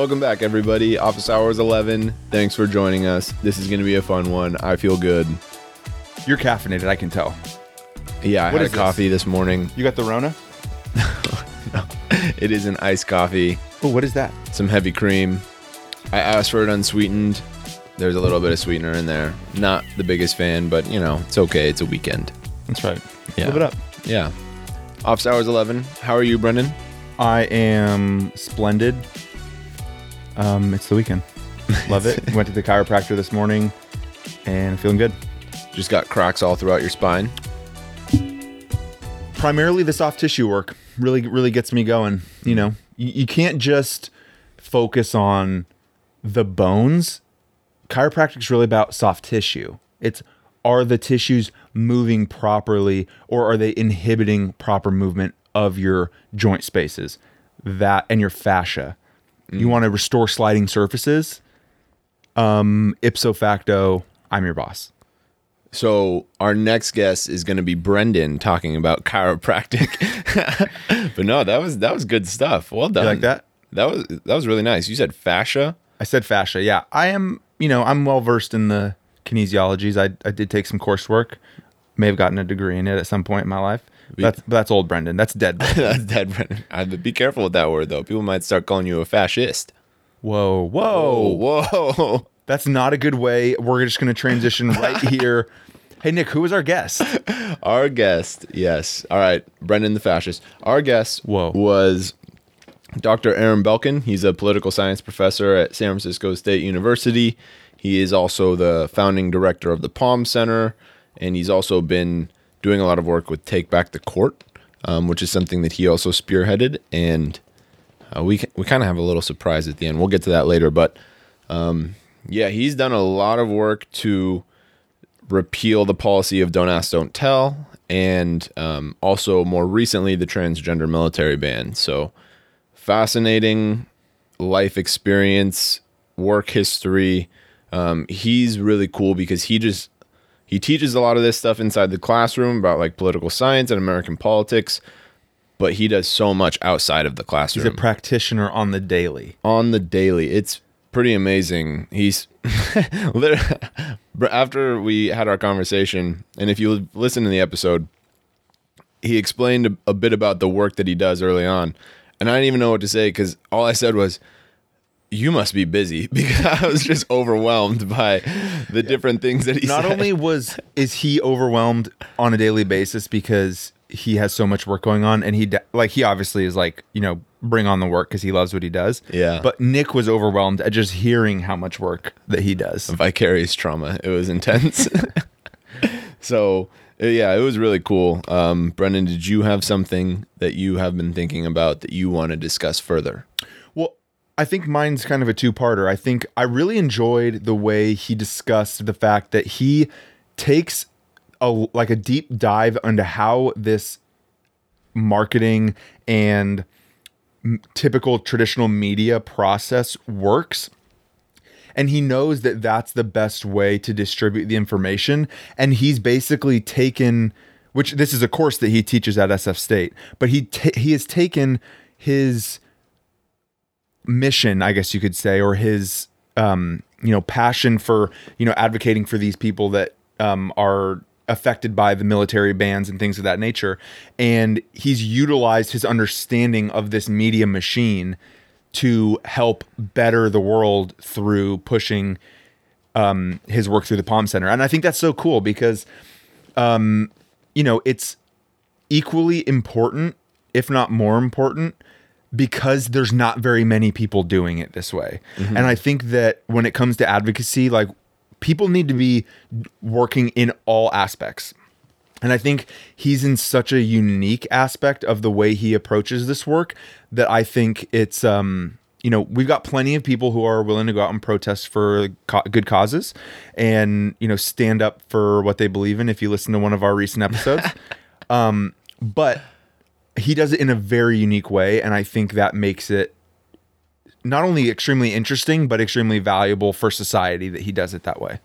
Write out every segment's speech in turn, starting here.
Welcome back, everybody. Office Hours 11. Thanks for joining us. This is going to be a fun one. I feel good. You're caffeinated, I can tell. Yeah, I What had a this? coffee this morning. You got the Rona? No, it is an iced coffee, Oh, what is that? some heavy cream. I asked for it unsweetened. There's a little bit of sweetener in there. Not the biggest fan, but you know, it's okay. It's a weekend. That's right. Yeah. Live it up. Yeah. Office Hours 11. How are you, Brendan? I am splendid. Um, it's the weekend. Love it. Went to the chiropractor this morning and feeling good. Just got cracks all throughout your spine. Primarily the soft tissue work really really gets me going. You know, you, you can't just focus on the bones. Chiropractic is really about soft tissue. It's are the tissues moving properly or are they inhibiting proper movement of your joint spaces? That and your fascia. You want to restore sliding surfaces. Um, ipso facto, I'm your boss. So our next guest is going to be Brendan talking about chiropractic. but no, that was that was good stuff. Well done. like that? That was that was really nice. You said fascia. I said fascia. Yeah, I am. You know, I'm well versed in the kinesiologies. I I did take some coursework. May have gotten a degree in it at some point in my life. That's that's old Brendan. That's dead. Brendan. That's dead, Brendan. I, be careful with that word though. People might start calling you a fascist. whoa, Oh, whoa, whoa. That's not a good way. We're just going to transition right here. Hey Nick, who is our guest? Our guest, yes. All right, Brendan the fascist. Our guest Whoa. was Dr. Aaron Belkin. He's a political science professor at San Francisco State University. He is also the founding director of the Palm Center, and he's also been doing a lot of work with Take Back the Court, um, which is something that he also spearheaded. And uh, we we kind of have a little surprise at the end. We'll get to that later, but um, yeah, he's done a lot of work to repeal the policy of don't ask, don't tell, and um, also more recently the transgender military ban. So fascinating life experience, work history. Um, he's really cool because he just he teaches a lot of this stuff inside the classroom about like political science and American politics, but he does so much outside of the classroom. He's a practitioner on the daily. on the daily. It's pretty amazing. He's literally after we had our conversation, and if you listen to the episode, he explained a, a bit about the work that he does early on, and I didn't even know what to say because all I said was. You must be busy because I was just overwhelmed by the different things that he Not said. only was is he overwhelmed on a daily basis because he has so much work going on and he like he obviously is like, you know, bring on the work cuz he loves what he does. Yeah. But Nick was overwhelmed at just hearing how much work that he does. vicarious trauma. It was intense. so uh, yeah, it was really cool. Um, Brendan, did you have something that you have been thinking about that you want to discuss further? I think mine's kind of a two-parter. I think I really enjoyed the way he discussed the fact that he takes a like a deep dive into how this marketing and m- typical traditional media process works and he knows that that's the best way to distribute the information and he's basically taken which this is a course that he teaches at SF State but he he has taken his mission, I guess you could say, or his um, you know passion for you know advocating for these people that um, are affected by the military bans and things of that nature, and he's utilized his understanding of this media machine to help better the world through pushing um, his work through the Palm Center, and I think that's so cool because um, you know it's equally important, if not more important, because there's not very many people doing it this way. And I think that when it comes to advocacy, like people need to be working in all aspects. And I think he's in such a unique aspect of the way he approaches this work that I think it's um you know, we've got plenty of people who are willing to go out and protest for co- good causes and, you know, stand up for what they believe in if you listen to one of our recent episodes. um but he does it in a very unique way and I think that makes it not only extremely interesting but extremely valuable for society that he does it that way.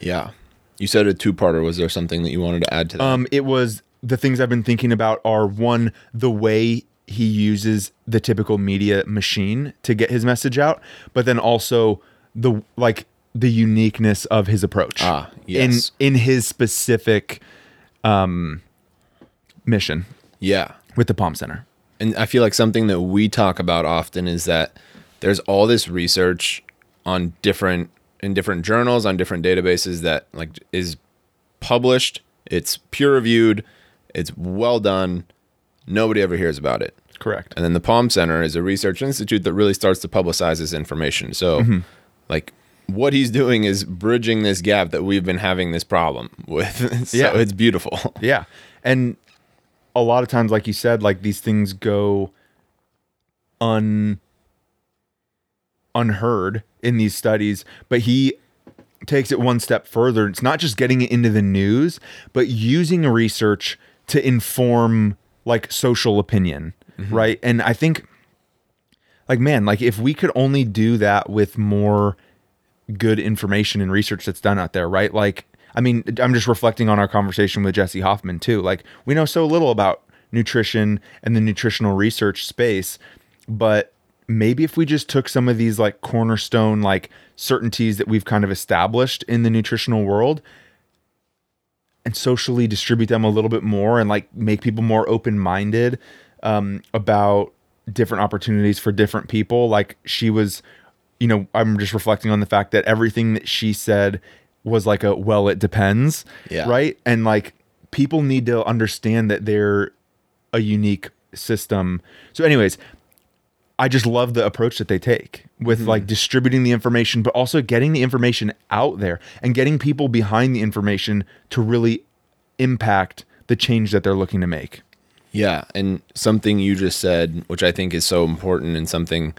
Yeah. You said a two parter. Was there something that you wanted to add to that? Um, it was the things I've been thinking about are one, the way he uses the typical media machine to get his message out, but then also the like the uniqueness of his approach. Ah, yes. In in his specific um mission Yeah. With the Palm Center. And I feel like something that we talk about often is that there's all this research on different in different journals on different databases that like is published, it's peer reviewed, it's well done. Nobody ever hears about it. Correct. And then the Palm Center is a research institute that really starts to publicize this information. So, mm-hmm. like, what he's doing is bridging this gap that we've been having this problem with. so Yeah. it's beautiful. Yeah. And a lot of times, like you said, like these things go un unheard in these studies, but he takes it one step further. It's not just getting it into the news, but using research to inform like social opinion, mm-hmm. right? And I think like man, like if we could only do that with more good information and research that's done out there, right? Like, I mean, I'm just reflecting on our conversation with Jesse Hoffman too. Like, we know so little about nutrition and the nutritional research space, but maybe if we just took some of these like cornerstone like certainties that we've kind of established in the nutritional world and socially distribute them a little bit more and like make people more open-minded um, about different opportunities for different people like she was you know i'm just reflecting on the fact that everything that she said was like a well it depends Yeah. right and like people need to understand that they're a unique system so anyways I just love the approach that they take with mm-hmm. like distributing the information, but also getting the information out there and getting people behind the information to really impact the change that they're looking to make. Yeah, and something you just said, which I think is so important, and something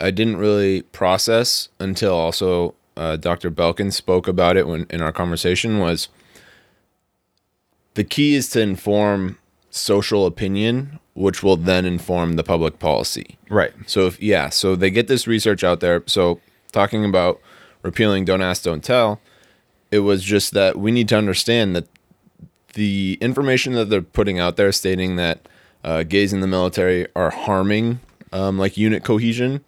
I didn't really process until also uh, Dr. Belkin spoke about it when in our conversation was the key is to inform social opinion, which will then inform the public policy. Right. So if yeah, so they get this research out there. So talking about repealing don't ask, don't tell, it was just that we need to understand that the information that they're putting out there stating that uh, gays in the military are harming um, like unit cohesion,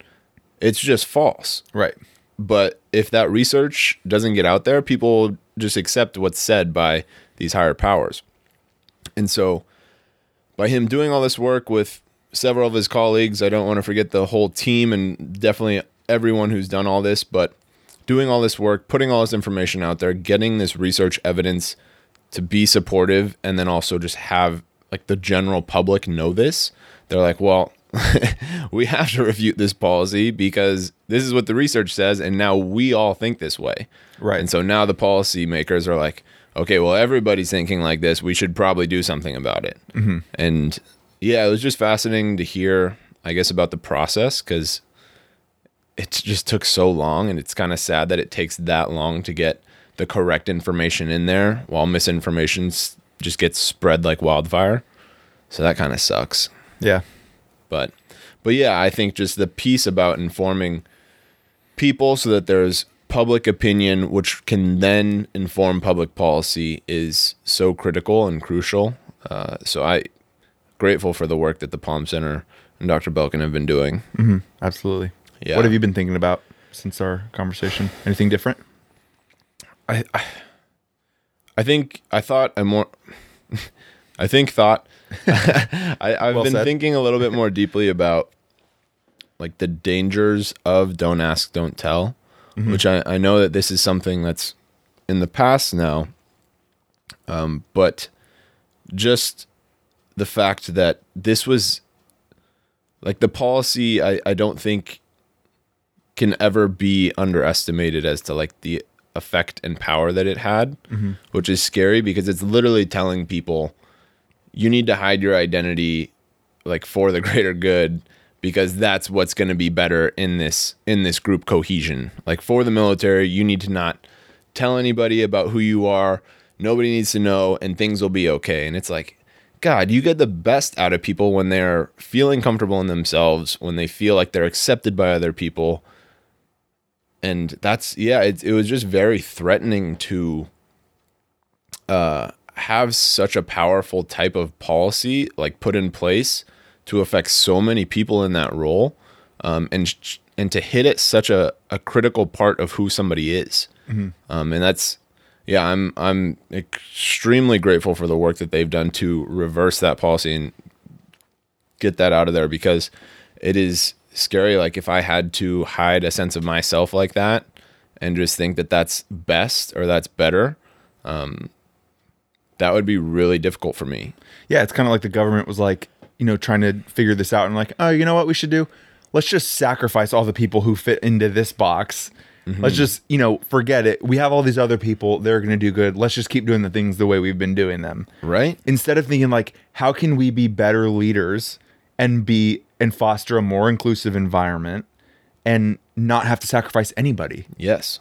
it's just false. Right. But if that research doesn't get out there, people just accept what's said by these higher powers. And so by him doing all this work with several of his colleagues, I don't want to forget the whole team and definitely everyone who's done all this, but doing all this work, putting all this information out there, getting this research evidence to be supportive and then also just have like the general public know this. They're like, well, we have to refute this policy because this is what the research says, and now we all think this way. Right. And so now the policymakers are like, okay, well, everybody's thinking like this. We should probably do something about it. Mm-hmm. And yeah, it was just fascinating to hear, I guess, about the process because it just took so long, and it's kind of sad that it takes that long to get the correct information in there while misinformation just gets spread like wildfire. So that kind of sucks Yeah. But but yeah i think just the piece about informing people so that there's public opinion which can then inform public policy is so critical and crucial uh, so i grateful for the work that the palm center and dr belkin have been doing Absolutely. Yeah. What have you been thinking about since our conversation? Anything different? I, I I think I thought I more I think thought I, I've Well been said. thinking a little bit more deeply about like the dangers of don't ask, don't tell. Which I, I know that this is something that's in the past now. Um, but just the fact that this was like the policy I, I don't think can ever be underestimated as to like the effect and power that it had, which is scary because it's literally telling people you need to hide your identity like for the greater good because that's what's going to be better in this in this group cohesion. Like for the military, you need to not tell anybody about who you are. Nobody needs to know and things will be okay. And it's like God, you get the best out of people when they're feeling comfortable in themselves, when they feel like they're accepted by other people. And that's yeah, it, it was just very threatening to uh have such a powerful type of policy like put in place to affect so many people in that role, um, and and to hit at such a, a critical part of who somebody is. Um, and that's yeah, I'm I'm extremely grateful for the work that they've done to reverse that policy and get that out of there because it is scary. Like if I had to hide a sense of myself like that and just think that that's best or that's better, um, that would be really difficult for me. Yeah, it's kind of like the government was like, you know, trying to figure this out and like, oh, you know what we should do? Let's just sacrifice all the people who fit into this box. Let's mm-hmm. just, you know, forget it. We have all these other people. They're going to do good. Let's just keep doing the things the way we've been doing them. Right? Instead of thinking like, how can we be better leaders and be and foster a more inclusive environment and not have to sacrifice anybody? Yes.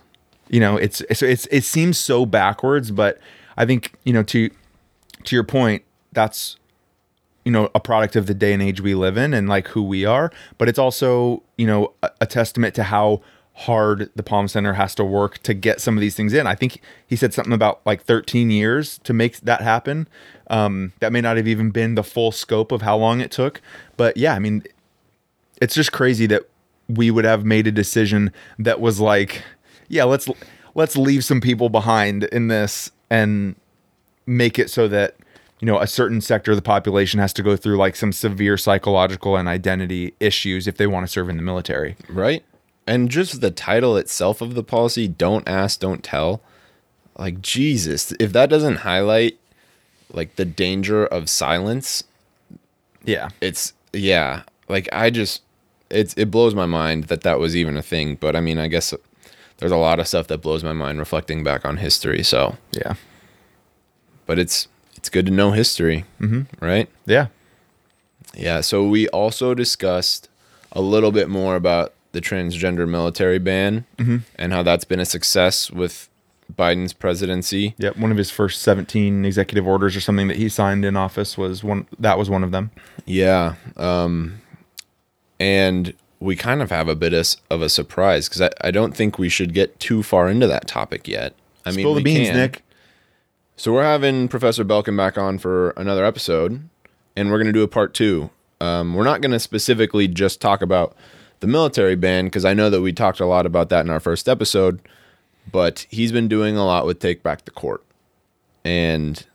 you know it's it's, it's it seems so backwards but i think you know to to your point that's you know a product of the day and age we live in and like who we are but it's also you know a, a testament to how hard the palm center has to work to get some of these things in. I think he said something about like 13 years to make that happen. Um that may not have even been the full scope of how long it took but yeah i mean it's just crazy that we would have made a decision that was like yeah let's let's leave some people behind in this and make it so that you know a certain sector of the population has to go through like some severe psychological and identity issues if they want to serve in the military Right? And just the title itself of the policy, don't ask, don't tell. Like Jesus, if that doesn't highlight like the danger of silence, yeah it's yeah, like I just it's it blows my mind that that was even a thing, but I mean, I guess there's a lot of stuff that blows my mind reflecting back on history, so yeah but it's it's good to know history, mm-hmm. right? yeah Yeah, so we also discussed a little bit more about the transgender military ban and how that's been a success with Biden's presidency. Yep, one of his first 17 executive orders or something that he signed in office was one that was one of them. Yeah. Um, and we kind of have a bit of, of a surprise because I, I don't think we should get too far into that topic yet. I mean, Spill the we beans, can. Nick. So we're having Professor Belkin back on for another episode, and we're going to do a part two. Um, we're not going to specifically just talk about the military ban because I know that we talked a lot about that in our first episode, but he's been doing a lot with Take Back the Court, and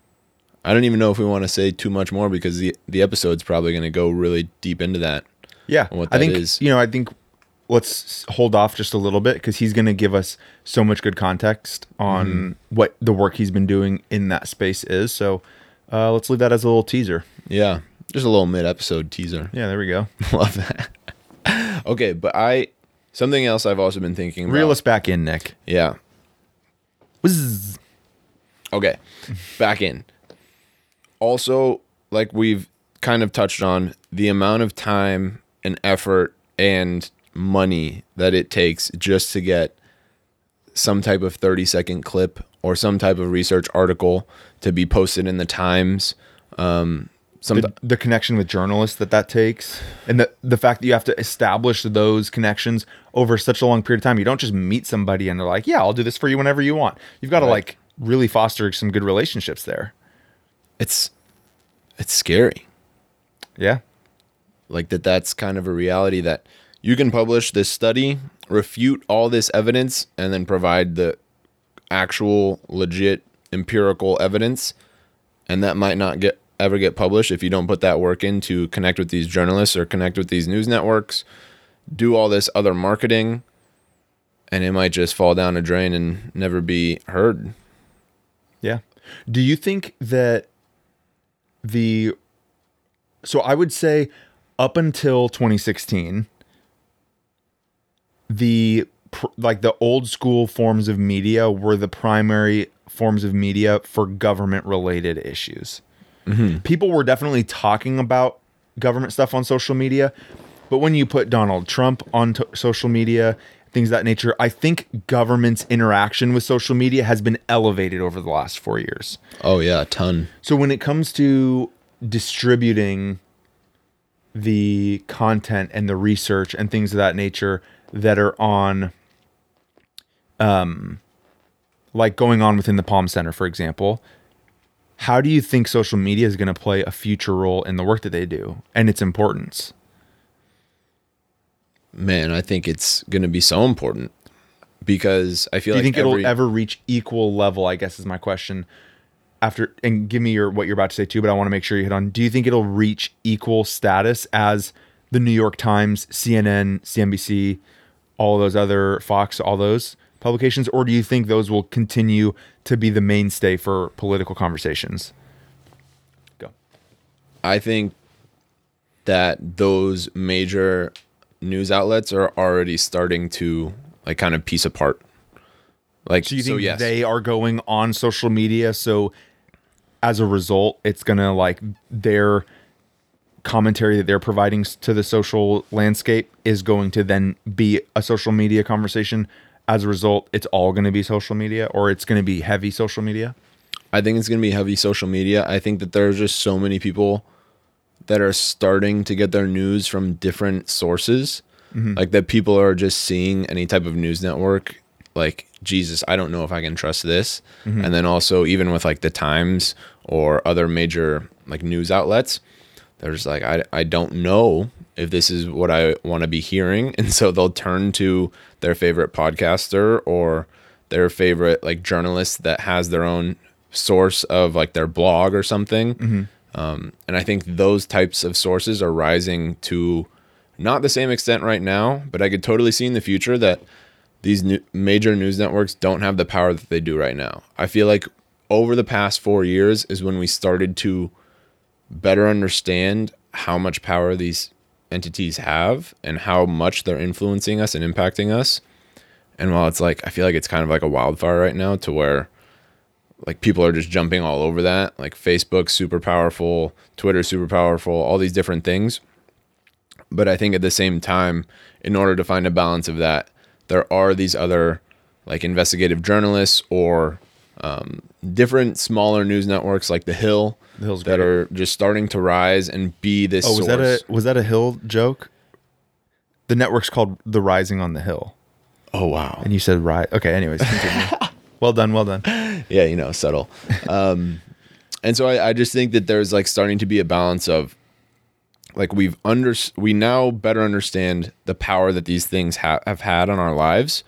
I don't even know if we want to say too much more because the the episode's probably going to go really deep into that. Yeah, I think is. you know. I think let's hold off just a little bit because he's going to give us so much good context on Mm-hmm. what the work he's been doing in that space is. So uh, let's leave that as a little teaser. Yeah, just a little mid episode teaser. Yeah, there we go. Love that. okay, but I something else I've also been thinking about. Reel us back in, Nick. Yeah. Whizz. Okay, back in. Also, like we've kind of touched on, the amount of time and effort and money that it takes just to get some type of 30 second clip or some type of research article to be posted in the Times. Um, some The, the connection with journalists that that takes, and the the fact that you have to establish those connections over such a long period of time. You don't just meet somebody and they're like, "Yeah, I'll do this for you whenever you want." You've got to Right. like really foster some good relationships there. it's it's scary. Yeah. Like that that's kind of a reality that you can publish this study refute all this evidence and then provide the actual legit empirical evidence and that might not get ever get published if you don't put that work in to connect with these journalists or connect with these news networks do all this other marketing and it might just fall down a drain and never be heard Yeah. Do you think that the so I would say up until 2016 the pr- like the old school forms of media were the primary forms of media for government related issues. Mm-hmm. People were definitely talking about government stuff on social media, but when you put Donald Trump on to social media, things of that nature, I think government's interaction with social media has been elevated over the last four years. oh yeah a ton So when it comes to distributing the content and the research and things of that nature that are on um like going on within the Palm Center for example, how do you think social media is going to play a future role in the work that they do and its importance? Man, I think it's going to be so important because I feel like Do you like think every, it'll ever reach equal level? I guess is my question. After and give me your what you're about to say too, but I want to make sure you hit on. Do you think it'll reach equal status as the New York Times, CNN, CNBC, all those other Fox, all those publications, or do you think those will continue to be the mainstay for political conversations? Go. I think that those major news outlets are already starting to like kind of piece apart. Like Do you think yes. they are going on social media? So as a result, it's gonna like their commentary that they're providing to the social landscape is going to then be a social media conversation. As a result, it's all going to be social media, or it's going to be heavy social media. I think it's going to be heavy social media. I think that there's just so many people that are starting to get their news from different sources. Mm-hmm. Like that people are just seeing any type of news network like Jesus, I don't know if I can trust this. Mm-hmm. And then also even with like the Times or other major like news outlets, they're just like I I don't know if this is what I want to be hearing and so they'll turn to their favorite podcaster or their favorite like journalist that has their own source of like their blog or something. Um, and I think those types of sources are rising to not the same extent right now, but I could totally see in the future that these new, major news networks don't have the power that they do right now. I feel like over the past four years is when we started to better understand how much power these entities have and how much they're influencing us and impacting us. And while it's like, I feel like it's kind of like a wildfire right now to where like people are just jumping all over that. Like Facebook, super powerful, Twitter, super powerful, all these different things. But I think at the same time, in order to find a balance of that, there are these other like investigative journalists or um, different smaller news networks like The Hill The Hill's that great. are just starting to rise and be this Oh, was source. that a was that a Hill joke? The network's called The Rising on the Hill, oh wow. and you said right. Okay, anyways, well done, well done. yeah, you know, subtle. Um, and so I, I just think that there's like starting to be a balance of like we've under we now better understand the power that these things ha- have had on our lives,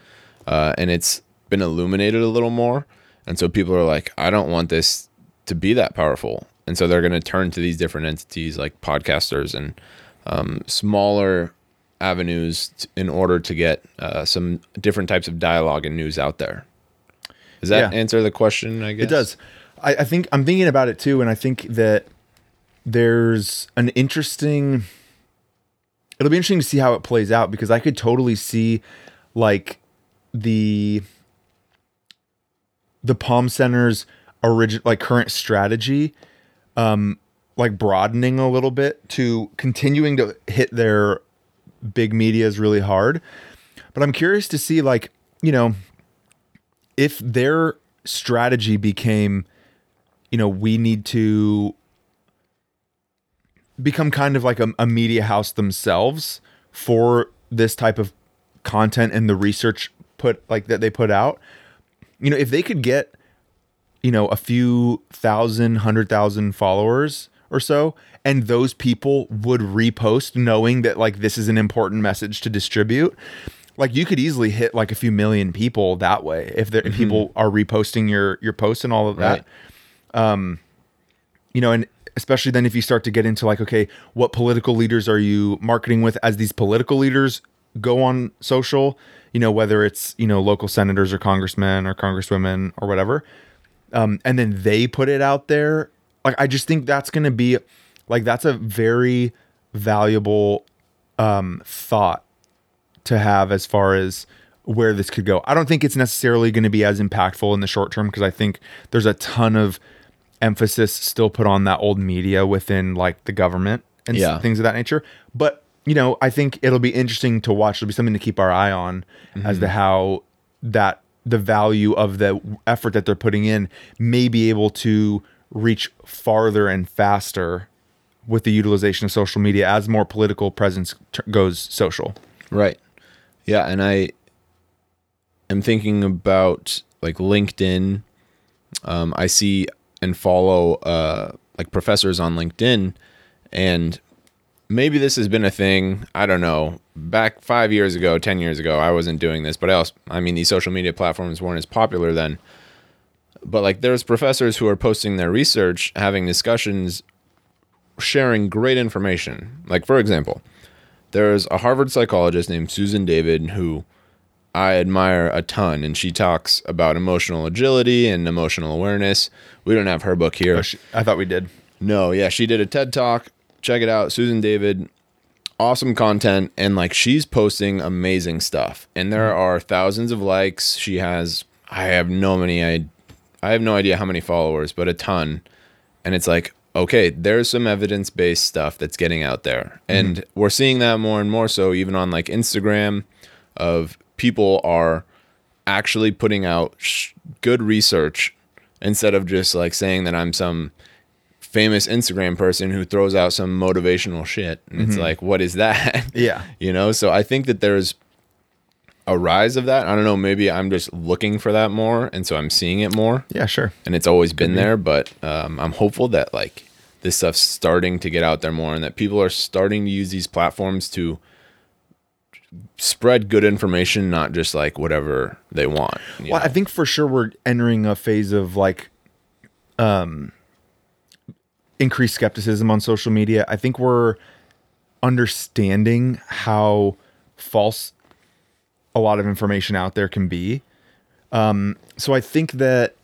uh, and it's been illuminated a little more. And so people are like, I don't want this to be that powerful, and so they're going to turn to these different entities like podcasters and um, smaller avenues t- in order to get uh, some different types of dialogue and news out there. Does that Yeah. answer the question? I guess It does. I, I think I'm thinking about it too, and I think that there's an interesting. It'll be interesting to see how it plays out because I could totally see, like, the the Palm Center's origin, like current strategy, um, like broadening a little bit to continuing to hit their big medias really hard. But I'm curious to see, like, you know, if their strategy became, you know, we need to become kind of like a, a media house themselves for this type of content and the research put like that they put out. You know, if they could get, you know, a few thousand, hundred thousand followers or so, and those people would repost knowing that like this is an important message to distribute. Like you could easily hit like a few million people that way if, there if mm-hmm. people are reposting your your posts and all of that Right. Um, you know, and especially then if you start to get into like, okay, what political leaders are you marketing with as these political leaders go on social, you know, whether it's, you know, local senators or congressmen or congresswomen or whatever. Um, and then they put it out there. Like, I just think that's going to be like, that's a very valuable um, thought to have as far as where this could go. I don't think it's necessarily going to be as impactful in the short term because I think there's a ton of emphasis still put on that old media within like the government and Yeah. things of that nature. But you know, I think it'll be interesting to watch. It'll be something to keep our eye on as to how that the value of the effort that they're putting in may be able to reach farther and faster with the utilization of social media as more political presence t- goes social. Right. Yeah, and I am thinking about like LinkedIn. Um, I see and follow uh, like professors on LinkedIn, and maybe this has been a thing. I don't know. Back five years ago, ten years ago, I wasn't doing this, but I also, I mean, these social media platforms weren't as popular then. But like, there's professors who are posting their research, having discussions, sharing great information. Like, for example, there's a Harvard psychologist named Susan David who I admire a ton, and she talks about emotional agility and emotional awareness. We don't have her book here. Oh, sh- I thought we did. No, yeah, she did a TED talk. Check it out, Susan David. Awesome content, and like she's posting amazing stuff. And there mm-hmm. are thousands of likes. She has, I have no many, I, I have no idea how many followers, but a ton. And it's like, okay, there's some evidence based stuff that's getting out there, mm-hmm. and we're seeing that more and more. So even on like Instagram, of people are actually putting out sh- good research instead of just like saying that I'm some famous Instagram person who throws out some motivational shit. And it's like, what is that? Yeah. you know? So I think that there's a rise of that. I don't know. Maybe I'm just looking for that more. And so I'm seeing it more. Yeah, sure. And it's always been there. But um, I'm hopeful that like this stuff's starting to get out there more and that people are starting to use these platforms to spread good information, not just like whatever they want. Well, know? I think for sure we're entering a phase of like um increased skepticism on social media. I think we're understanding how false a lot of information out there can be. Um so I think that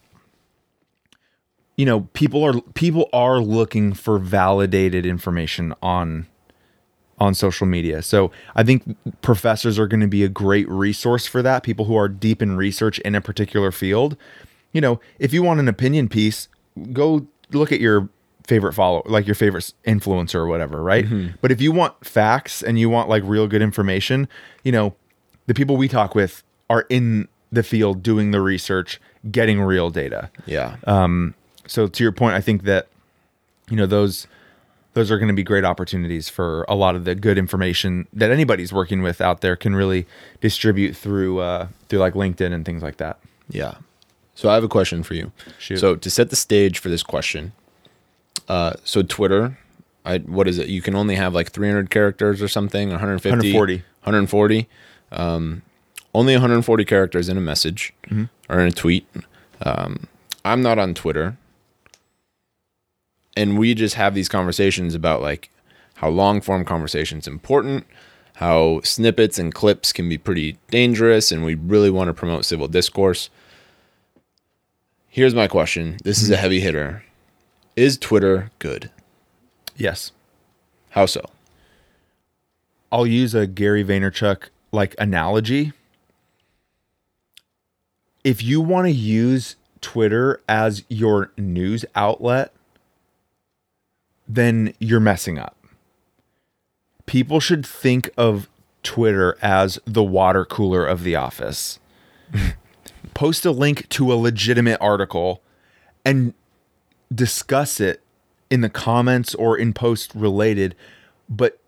you know, people are people are looking for validated information on on social media. So I think professors are going to be a great resource for that. People who are deep in research in a particular field. You know, if you want an opinion piece, go look at your favorite follow, like your favorite influencer or whatever, right? But if you want facts and you want like real good information, you know, the people we talk with are in the field doing the research, getting real data. yeah. Um so to your point, I think that you know those those are going to be great opportunities for a lot of the good information that anybody's working with out there can really distribute through uh, through like LinkedIn and things like that. Yeah. So I have a question for you. Shoot. So to set the stage for this question, uh, so Twitter, I what is it? You can only have like 300 characters or something, 150, 140. 140. Um, only 140 characters in a message or in a tweet. Um, I'm not on Twitter, and we just have these conversations about like how long form conversations important how snippets and clips can be pretty dangerous and we really want to promote civil discourse here's my question this is a heavy hitter is twitter good Yes, how so I'll use a Gary Vaynerchuk like analogy. If you want to use Twitter as your news outlet, then you're messing up. People should think of Twitter as the water cooler of the office. Post a link to a legitimate article and discuss it in the comments or in post related, but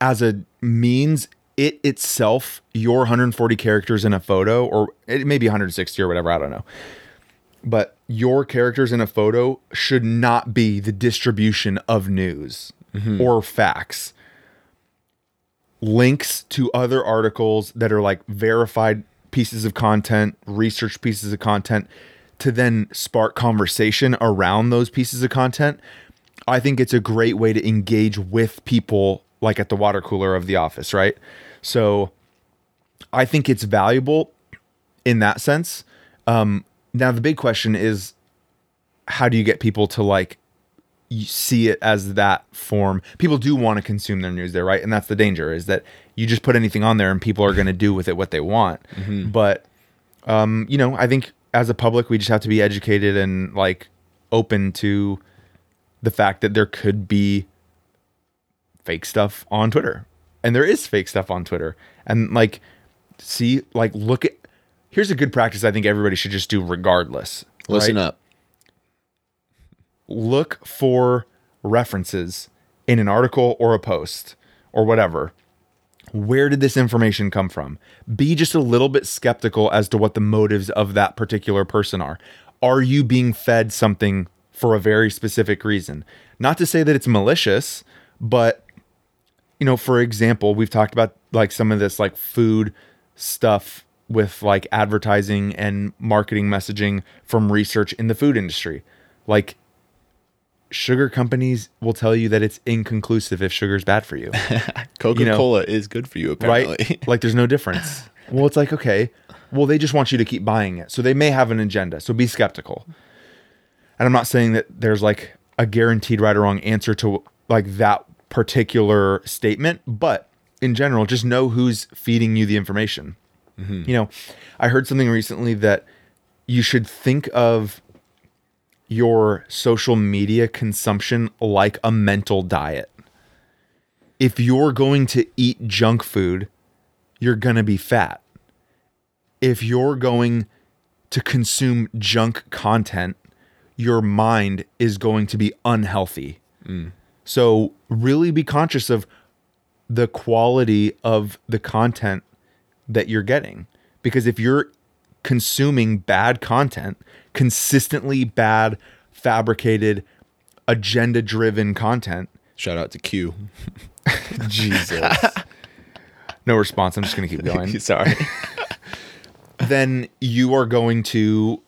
as a means, it itself, your 140 characters in a photo, or it may be 160 or whatever, I don't know. But your characters in a photo should not be the distribution of news mm-hmm. or facts. Links to other articles that are like verified pieces of content, research pieces of content, to then spark conversation around those pieces of content. I think it's a great way to engage with people like at the water cooler of the office, right? So I think it's valuable in that sense. Um, now the big question is how do you get people to like see it as that form? People do want to consume their news there, right? And that's the danger is that you just put anything on there and people are going to do with it what they want. But um, you know, I think as a public we just have to be educated and like open to the fact that there could be fake stuff on Twitter. And there is fake stuff on Twitter. And like see like look at here's a good practice I think everybody should just do regardless. listen right? up Look for references in an article or a post or whatever. Where did this information come from? Be just a little bit skeptical as to what the motives of that particular person are. Are you being fed something for a very specific reason. Not to say that it's malicious, but you know, for example, we've talked about like some of this like food stuff with like advertising and marketing messaging from research in the food industry. Like sugar companies will tell you that it's inconclusive if sugar's bad for you, Coca Cola is good for you, apparently. right? like there's no difference. well, it's like, okay, well, they just want you to keep buying it. So they may have an agenda. So be skeptical. And I'm not saying that there's like a guaranteed right or wrong answer to like that particular statement, but in general, just know who's feeding you the information. Mm-hmm. You know, I heard something recently that you should think of your social media consumption like a mental diet. If you're going to eat junk food, you're going to be fat. If you're going to consume junk content, your mind is going to be unhealthy. Mm. So, really be conscious of the quality of the content that you're getting. Because if you're consuming bad content, consistently bad, fabricated, agenda driven content, Shout out to Q. Jesus. no response. I'm just going to keep going. Sorry. then you are going to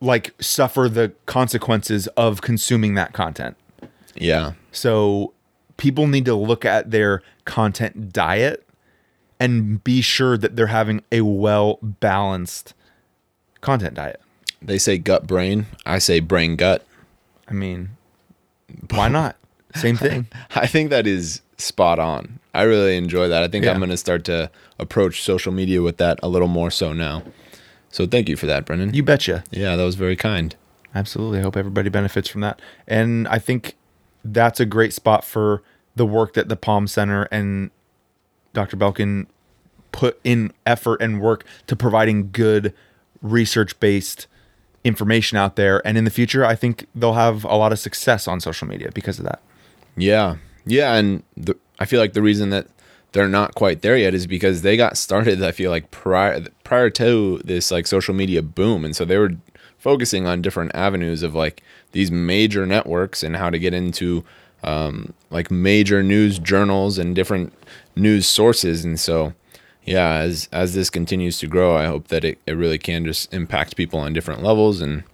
like suffer the consequences of consuming that content. yeah. So people need to look at their content diet and be sure that they're having a well balanced content diet. They say gut brain. I say brain gut. I mean, why not? Same thing. I think that is spot on. I really enjoy that. I think Yeah. I'm going to start to approach social media with that a little more so now. So thank you for that, Brendan. You betcha. yeah, that was very kind. Absolutely. I hope everybody benefits from that. And I think that's a great spot for the work that the Palm Center and Dr. Belkin put in effort and work to providing good research based information out there. And in the future, I think they'll have a lot of success on social media because of that. Yeah. Yeah, and the, I feel like the reason that they're not quite there yet is because they got started I feel like prior prior to this like social media boom and so they were focusing on different avenues of like these major networks and how to get into um, like major news journals and different news sources and so yeah as as this continues to grow I hope that it, it really can just impact people on different levels and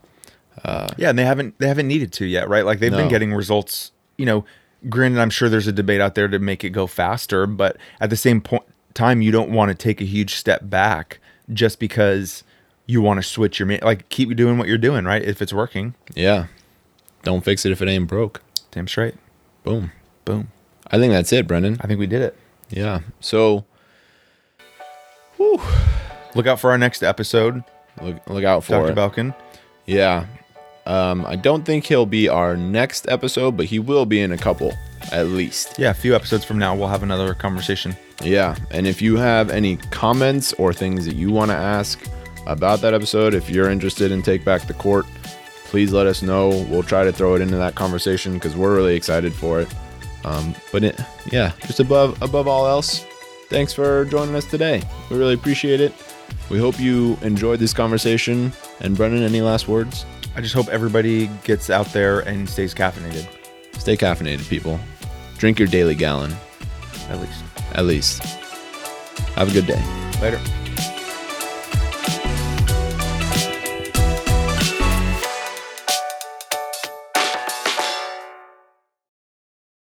uh, Yeah, and they haven't they haven't needed to yet, right? Like they've been getting results, you know, granted I'm sure there's a debate out there to make it go faster, but at the same point time you don't want to take a huge step back just because you want to switch your ma- like keep doing what you're doing, right? If it's working. yeah don't fix it if it ain't broke Damn straight. boom Boom. I think that's it Brendan I think we did it. Yeah. So Look out for our next episode, look look out for Dr. it. Belkin. Yeah. Um, I don't think he'll be our next episode, but he will be in a couple at least. Yeah, a few episodes from now we'll have another conversation. Yeah. And if you have any comments or things that you want to ask about that episode, if you're interested in Take Back the Court, please let us know. We'll try to throw it into that conversation because we're really excited for it. Um, but it, yeah, just above above all else, thanks for joining us today. We really appreciate it. We hope you enjoyed this conversation. And Brendan, any last words? I just hope everybody gets out there and stays caffeinated, Stay caffeinated, people. Drink your daily gallon, at least. at least. Have a good day. Later.